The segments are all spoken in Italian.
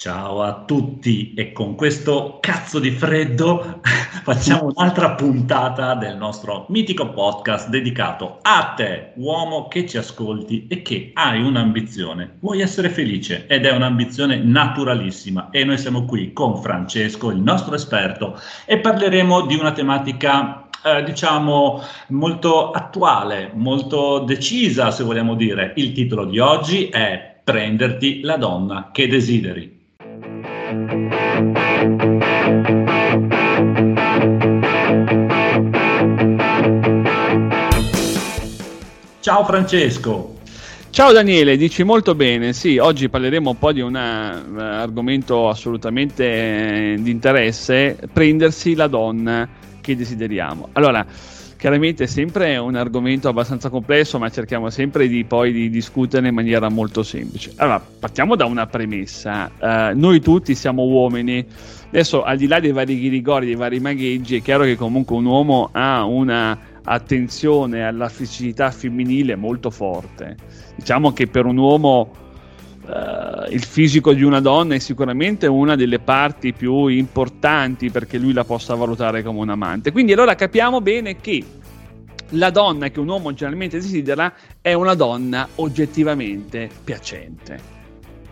Ciao a tutti e con questo cazzo di freddo facciamo un'altra puntata del nostro mitico podcast dedicato a te, uomo che ci ascolti e che hai un'ambizione. Vuoi essere felice ed è un'ambizione naturalissima e noi siamo qui con Francesco, il nostro esperto, e parleremo di una tematica eh, diciamo molto attuale, molto decisa se vogliamo dire. Il titolo di oggi è Prenderti la donna che desideri. Ciao Francesco. Ciao Daniele, dici molto bene. Sì, oggi parleremo un po' di un uh, argomento assolutamente eh, di interesse, prendersi la donna che desideriamo. Allora, chiaramente è sempre un argomento abbastanza complesso, ma cerchiamo sempre di poi di discuterne in maniera molto semplice. Allora, partiamo da una premessa. Uh, noi tutti siamo uomini. Adesso, al di là dei vari ghirigori, dei vari magheggi, è chiaro che comunque un uomo ha una attenzione alla fisicità femminile molto forte. Diciamo che per un uomo uh, il fisico di una donna è sicuramente una delle parti più importanti perché lui la possa valutare come un amante. Quindi allora capiamo bene che la donna che un uomo generalmente desidera è una donna oggettivamente piacente.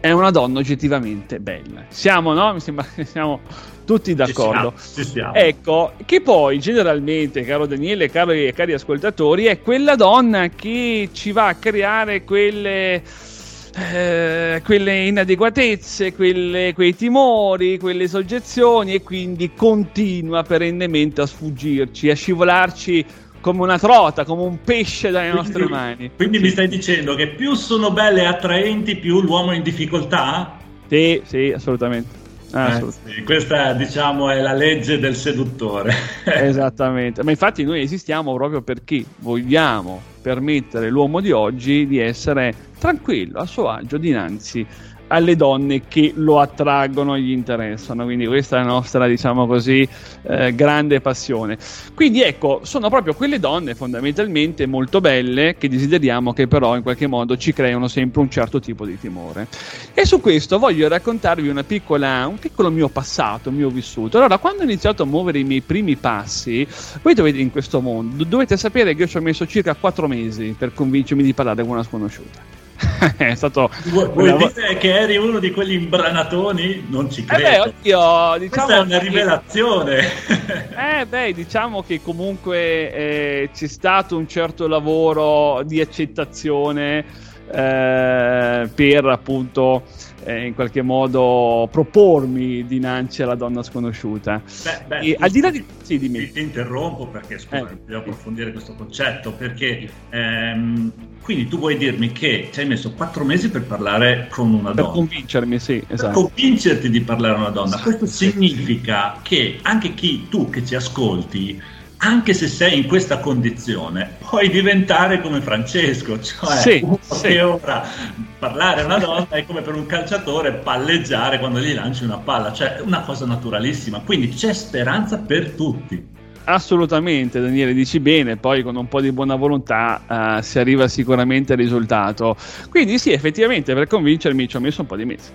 È una donna oggettivamente bella. Siamo, no? Mi sembra che siamo tutti d'accordo. Ci siamo, ci siamo. Ecco, che poi generalmente, caro Daniele, cari, cari ascoltatori, è quella donna che ci va a creare quelle eh, quelle inadeguatezze, quelle, quei timori, quelle soggezioni e quindi continua perennemente a sfuggirci, a scivolarci come una trota, come un pesce dalle quindi, nostre mani. Quindi sì. mi stai dicendo che più sono belle e attraenti, più l'uomo è in difficoltà? Sì, sì, assolutamente. Ah, eh, sì, questa diciamo è la legge del seduttore. Esattamente, ma infatti noi esistiamo proprio perché vogliamo permettere all'uomo di oggi di essere tranquillo, a suo agio dinanzi alle donne che lo attraggono e gli interessano. Quindi questa è la nostra, diciamo così, eh, grande passione. Quindi ecco, sono proprio quelle donne fondamentalmente molto belle che desideriamo che però in qualche modo ci creano sempre un certo tipo di timore. E su questo voglio raccontarvi piccola, un piccolo mio passato, un mio vissuto. Allora, quando ho iniziato a muovere i miei primi passi, voi dovete in questo mondo, dovete sapere che io ci ho messo circa 4 mesi per convincermi di parlare con una sconosciuta. è stato vuoi, vuoi una... dire che eri uno di quegli imbranatoni? Non ci credo. Eh beh, oddio, diciamo Questa è una rivelazione. eh beh, diciamo che comunque eh, c'è stato un certo lavoro di accettazione eh, per appunto eh, in qualche modo propormi dinanzi alla donna sconosciuta. Beh, beh, e, al di là di... Sì, dimmi. Ti, interrompo perché scusa, eh. devo approfondire questo concetto, perché ehm, quindi tu vuoi dirmi che ci hai messo quattro mesi per parlare con una per donna. Per convincermi, sì, esatto. Per convincerti di parlare con una donna. Esatto, Questo significa che anche chi tu che ci ascolti anche se sei in questa condizione, puoi diventare come Francesco, cioè sì, sì. ora parlare a una donna è come per un calciatore palleggiare quando gli lanci una palla, cioè una cosa naturalissima, quindi c'è speranza per tutti. Assolutamente, Daniele, dici bene, poi con un po' di buona volontà uh, si arriva sicuramente al risultato. Quindi sì, effettivamente per convincermi ci ho messo un po' di mesi.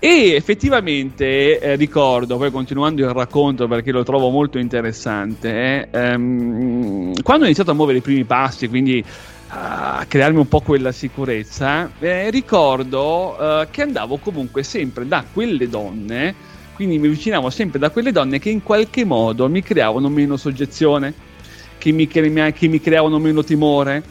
E effettivamente eh, ricordo, poi continuando il racconto perché lo trovo molto interessante, eh, ehm, quando ho iniziato a muovere i primi passi, quindi a crearmi un po' quella sicurezza, eh, ricordo eh, che andavo comunque sempre da quelle donne, quindi mi avvicinavo sempre da quelle donne che in qualche modo mi creavano meno soggezione, che mi, che mi creavano meno timore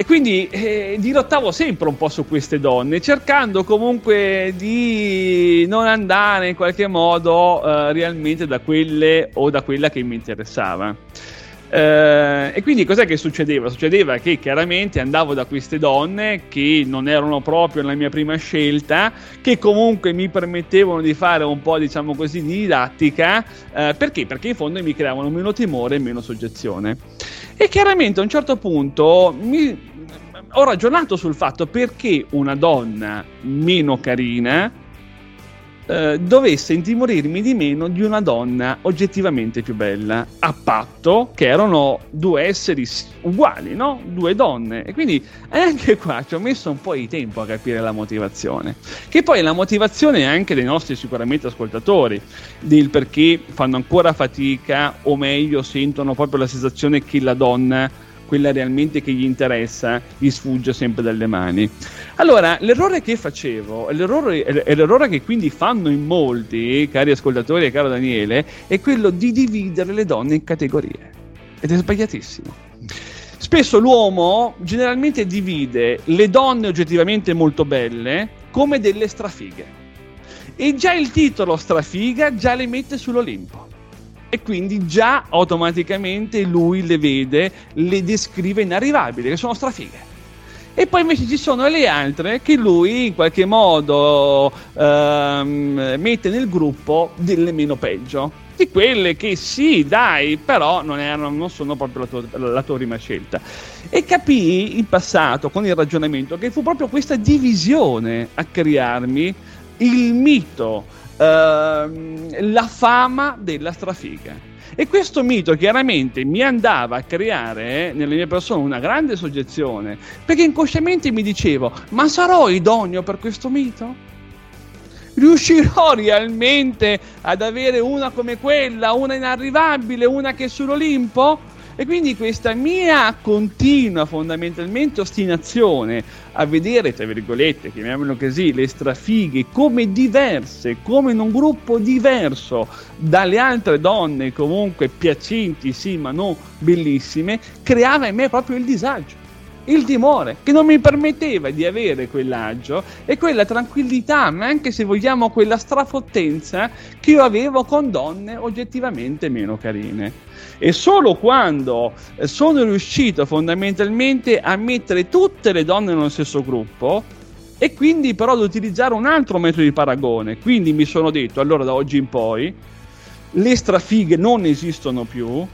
e quindi eh, dirottavo sempre un po' su queste donne, cercando comunque di non andare in qualche modo eh, realmente da quelle o da quella che mi interessava. Eh, e quindi cos'è che succedeva? Succedeva che chiaramente andavo da queste donne che non erano proprio la mia prima scelta, che comunque mi permettevano di fare un po', diciamo così, di didattica, eh, perché? Perché in fondo mi creavano meno timore e meno soggezione. E chiaramente a un certo punto mi, ho ragionato sul fatto perché una donna meno carina eh, dovesse intimorirmi di meno di una donna oggettivamente più bella, a patto che erano due esseri uguali, no? Due donne. E quindi anche qua ci ho messo un po' di tempo a capire la motivazione. Che poi la motivazione anche dei nostri sicuramente ascoltatori, del perché fanno ancora fatica o meglio sentono proprio la sensazione che la donna quella realmente che gli interessa, gli sfugge sempre dalle mani. Allora, l'errore che facevo, l'errore, l'errore che quindi fanno in molti, cari ascoltatori e caro Daniele, è quello di dividere le donne in categorie. Ed è sbagliatissimo. Spesso l'uomo generalmente divide le donne oggettivamente molto belle come delle strafighe. E già il titolo strafiga già le mette sull'Olimpo e quindi già automaticamente lui le vede, le descrive inarrivabili, che sono strafighe. E poi invece ci sono le altre che lui in qualche modo ehm, mette nel gruppo delle meno peggio. Di quelle che sì, dai, però non, erano, non sono proprio la tua, la tua prima scelta. E capii in passato con il ragionamento che fu proprio questa divisione a crearmi il mito la fama della strafiga. E questo mito chiaramente mi andava a creare eh, nelle mie persone una grande soggezione, perché inconsciamente mi dicevo, ma sarò idoneo per questo mito? Riuscirò realmente ad avere una come quella, una inarrivabile, una che è sull'Olimpo? E quindi questa mia continua, fondamentalmente, ostinazione a vedere, tra virgolette, chiamiamolo così, le strafighe come diverse, come in un gruppo diverso dalle altre donne, comunque piacenti, sì, ma non bellissime, creava in me proprio il disagio il timore che non mi permetteva di avere quell'agio e quella tranquillità, ma anche se vogliamo quella strafottenza che io avevo con donne oggettivamente meno carine. E solo quando eh, sono riuscito fondamentalmente a mettere tutte le donne nello stesso gruppo, e quindi però ad utilizzare un altro metodo di paragone. Quindi mi sono detto, allora da oggi in poi, le strafighe non esistono più,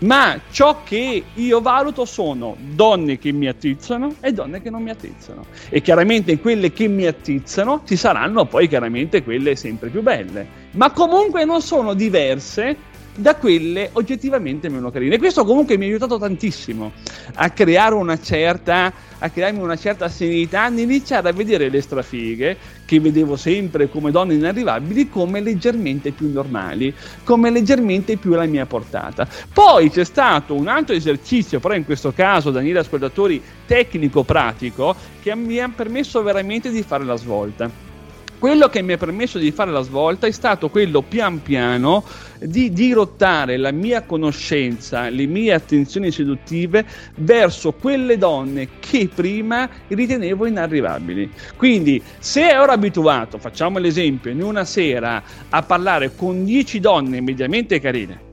ma ciò che io valuto sono donne che mi attizzano e donne che non mi attizzano. E chiaramente quelle che mi attizzano ci saranno poi chiaramente quelle sempre più belle, ma comunque non sono diverse da quelle oggettivamente meno carine. E questo comunque mi ha aiutato tantissimo a creare una certa, a crearmi una certa serenità nell'iniziare a vedere le strafighe, che vedevo sempre come donne inarrivabili, come leggermente più normali, come leggermente più alla mia portata. Poi c'è stato un altro esercizio, però in questo caso, Daniele Ascoltatori, tecnico-pratico, che mi ha permesso veramente di fare la svolta quello che mi ha permesso di fare la svolta è stato quello pian piano di dirottare la mia conoscenza, le mie attenzioni seduttive verso quelle donne che prima ritenevo inarrivabili. Quindi, se ero abituato, facciamo l'esempio, in una sera a parlare con 10 donne mediamente carine,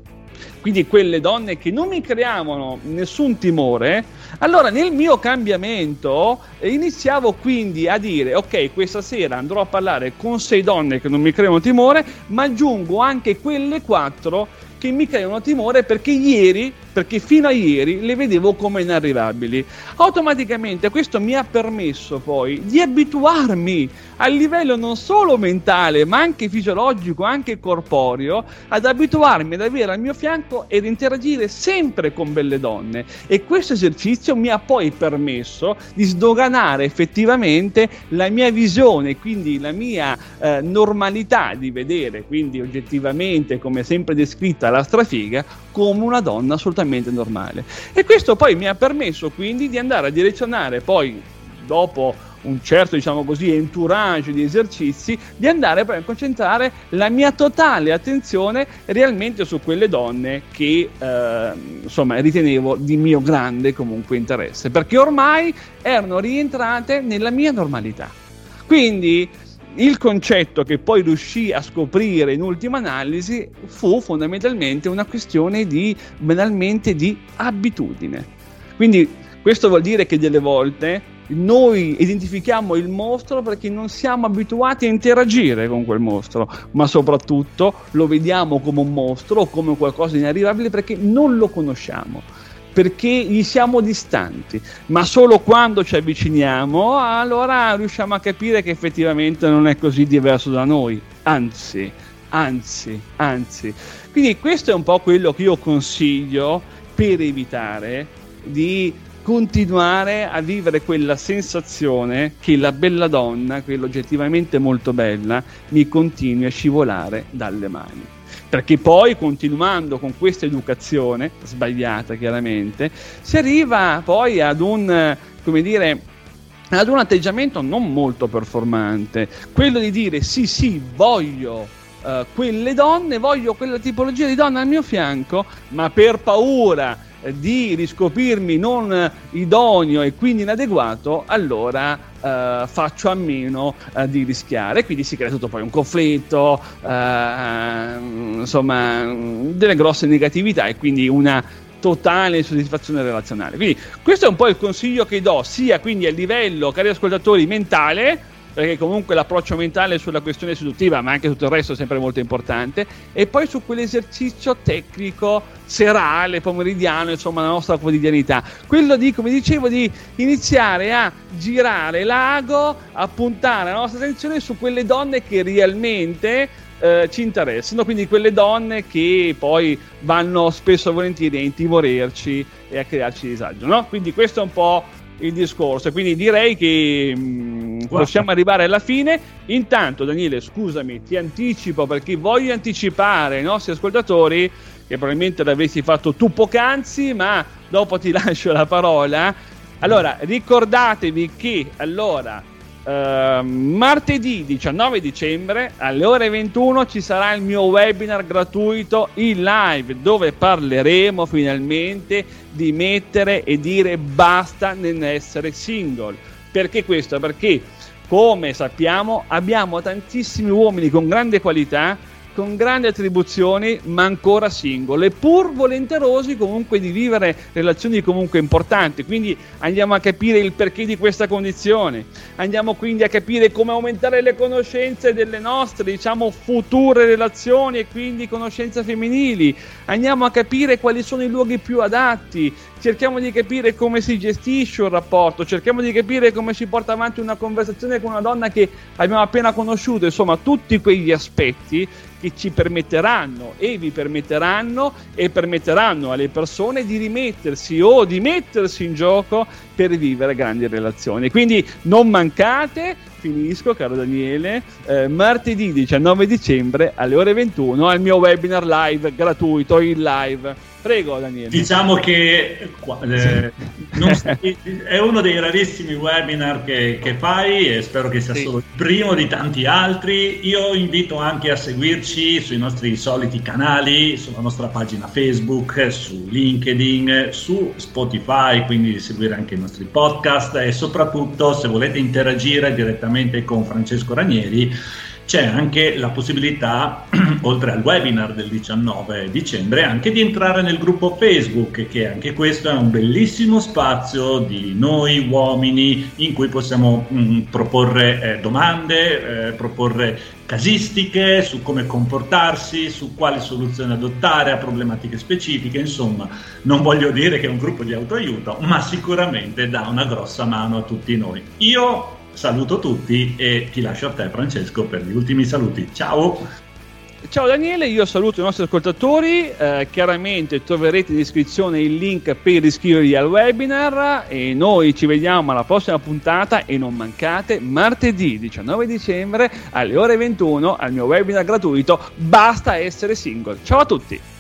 quindi quelle donne che non mi creavano nessun timore, allora nel mio cambiamento eh, iniziavo quindi a dire ok questa sera andrò a parlare con sei donne che non mi creano timore, ma aggiungo anche quelle quattro che mi creano timore perché ieri, perché fino a ieri le vedevo come inarrivabili. Automaticamente questo mi ha permesso poi di abituarmi a livello non solo mentale, ma anche fisiologico, anche corporeo, ad abituarmi ad avere al mio fianco ed interagire sempre con belle donne. E questo esercizio mi ha poi permesso di sdoganare effettivamente la mia visione, quindi la mia eh, normalità di vedere, quindi oggettivamente, come sempre descritta, la strafiga, come una donna assolutamente normale. E questo poi mi ha permesso quindi di andare a direzionare poi dopo un certo, diciamo così, entourage di esercizi, di andare a concentrare la mia totale attenzione realmente su quelle donne che eh, insomma ritenevo di mio grande comunque interesse, perché ormai erano rientrate nella mia normalità. Quindi il concetto che poi riuscì a scoprire in ultima analisi fu fondamentalmente una questione di banalmente di abitudine. Quindi questo vuol dire che delle volte noi identifichiamo il mostro perché non siamo abituati a interagire con quel mostro, ma soprattutto lo vediamo come un mostro o come qualcosa di inarrivabile perché non lo conosciamo. Perché gli siamo distanti, ma solo quando ci avviciniamo allora riusciamo a capire che effettivamente non è così diverso da noi, anzi, anzi, anzi. Quindi questo è un po' quello che io consiglio per evitare di continuare a vivere quella sensazione che la bella donna, quella oggettivamente molto bella, mi continui a scivolare dalle mani. Perché poi, continuando con questa educazione, sbagliata chiaramente, si arriva poi ad un, come dire, ad un atteggiamento non molto performante, quello di dire sì, sì, voglio uh, quelle donne, voglio quella tipologia di donna al mio fianco, ma per paura di riscoprirmi non idoneo e quindi inadeguato, allora eh, faccio a meno eh, di rischiare. Quindi si crea tutto poi un conflitto, eh, insomma, delle grosse negatività e quindi una totale soddisfazione relazionale. Quindi questo è un po' il consiglio che do, sia quindi a livello, cari ascoltatori, mentale, perché comunque l'approccio mentale sulla questione seduttiva, ma anche tutto il resto è sempre molto importante, e poi su quell'esercizio tecnico serale, pomeridiano, insomma, la nostra quotidianità. Quello di, come dicevo, di iniziare a girare l'ago, a puntare la nostra attenzione su quelle donne che realmente eh, ci interessano, quindi quelle donne che poi vanno spesso e volentieri a intimorerci e a crearci disagio, no? Quindi questo è un po' il discorso. Quindi direi che mh, mm, possiamo arrivare alla fine. Intanto, Daniele, scusami, ti anticipo perché voglio anticipare ai nostri ascoltatori che probabilmente l'avresti fatto tu poc'anzi, ma dopo ti lascio la parola. Allora, ricordatevi che allora Uh, martedì 19 dicembre alle ore 21 ci sarà il mio webinar gratuito in live dove parleremo finalmente di mettere e dire basta nell'essere single. Perché questo? Perché come sappiamo abbiamo tantissimi uomini con grande qualità con grandi attribuzioni ma ancora singole, pur volenterosi comunque di vivere relazioni comunque importanti. Quindi andiamo a capire il perché di questa condizione, andiamo quindi a capire come aumentare le conoscenze delle nostre, diciamo, future relazioni e quindi conoscenze femminili, andiamo a capire quali sono i luoghi più adatti, cerchiamo di capire come si gestisce un rapporto, cerchiamo di capire come si porta avanti una conversazione con una donna che abbiamo appena conosciuto, insomma tutti quegli aspetti che ci permetteranno e vi permetteranno e permetteranno alle persone di rimettersi o di mettersi in gioco per vivere grandi relazioni. Quindi non mancate, finisco caro Daniele, eh, martedì 19 dicembre alle ore 21 al mio webinar live gratuito in live. Prego, Daniele. Diciamo che eh, non, è uno dei rarissimi webinar che, che fai e spero che sia sì. solo il primo di tanti altri. Io invito anche a seguirci sui nostri soliti canali, sulla nostra pagina Facebook, su LinkedIn, su Spotify, quindi seguire anche i nostri podcast e soprattutto se volete interagire direttamente con Francesco Ranieri c'è anche la possibilità, oltre al webinar del 19 dicembre, anche di entrare nel gruppo Facebook, che anche questo è un bellissimo spazio di noi uomini in cui possiamo mh, mm, proporre eh, domande, eh, proporre casistiche su come comportarsi, su quali soluzioni adottare a problematiche specifiche, insomma, non voglio dire che è un gruppo di autoaiuto, ma sicuramente dà una grossa mano a tutti noi. Io saluto tutti e ti lascio a te Francesco per gli ultimi saluti. Ciao! Ciao Daniele, io saluto i nostri ascoltatori, eh, chiaramente troverete in descrizione il link per iscrivervi al webinar e noi ci vediamo alla prossima puntata e non mancate martedì 19 dicembre alle ore 21 al mio webinar gratuito Basta essere single. Ciao a tutti!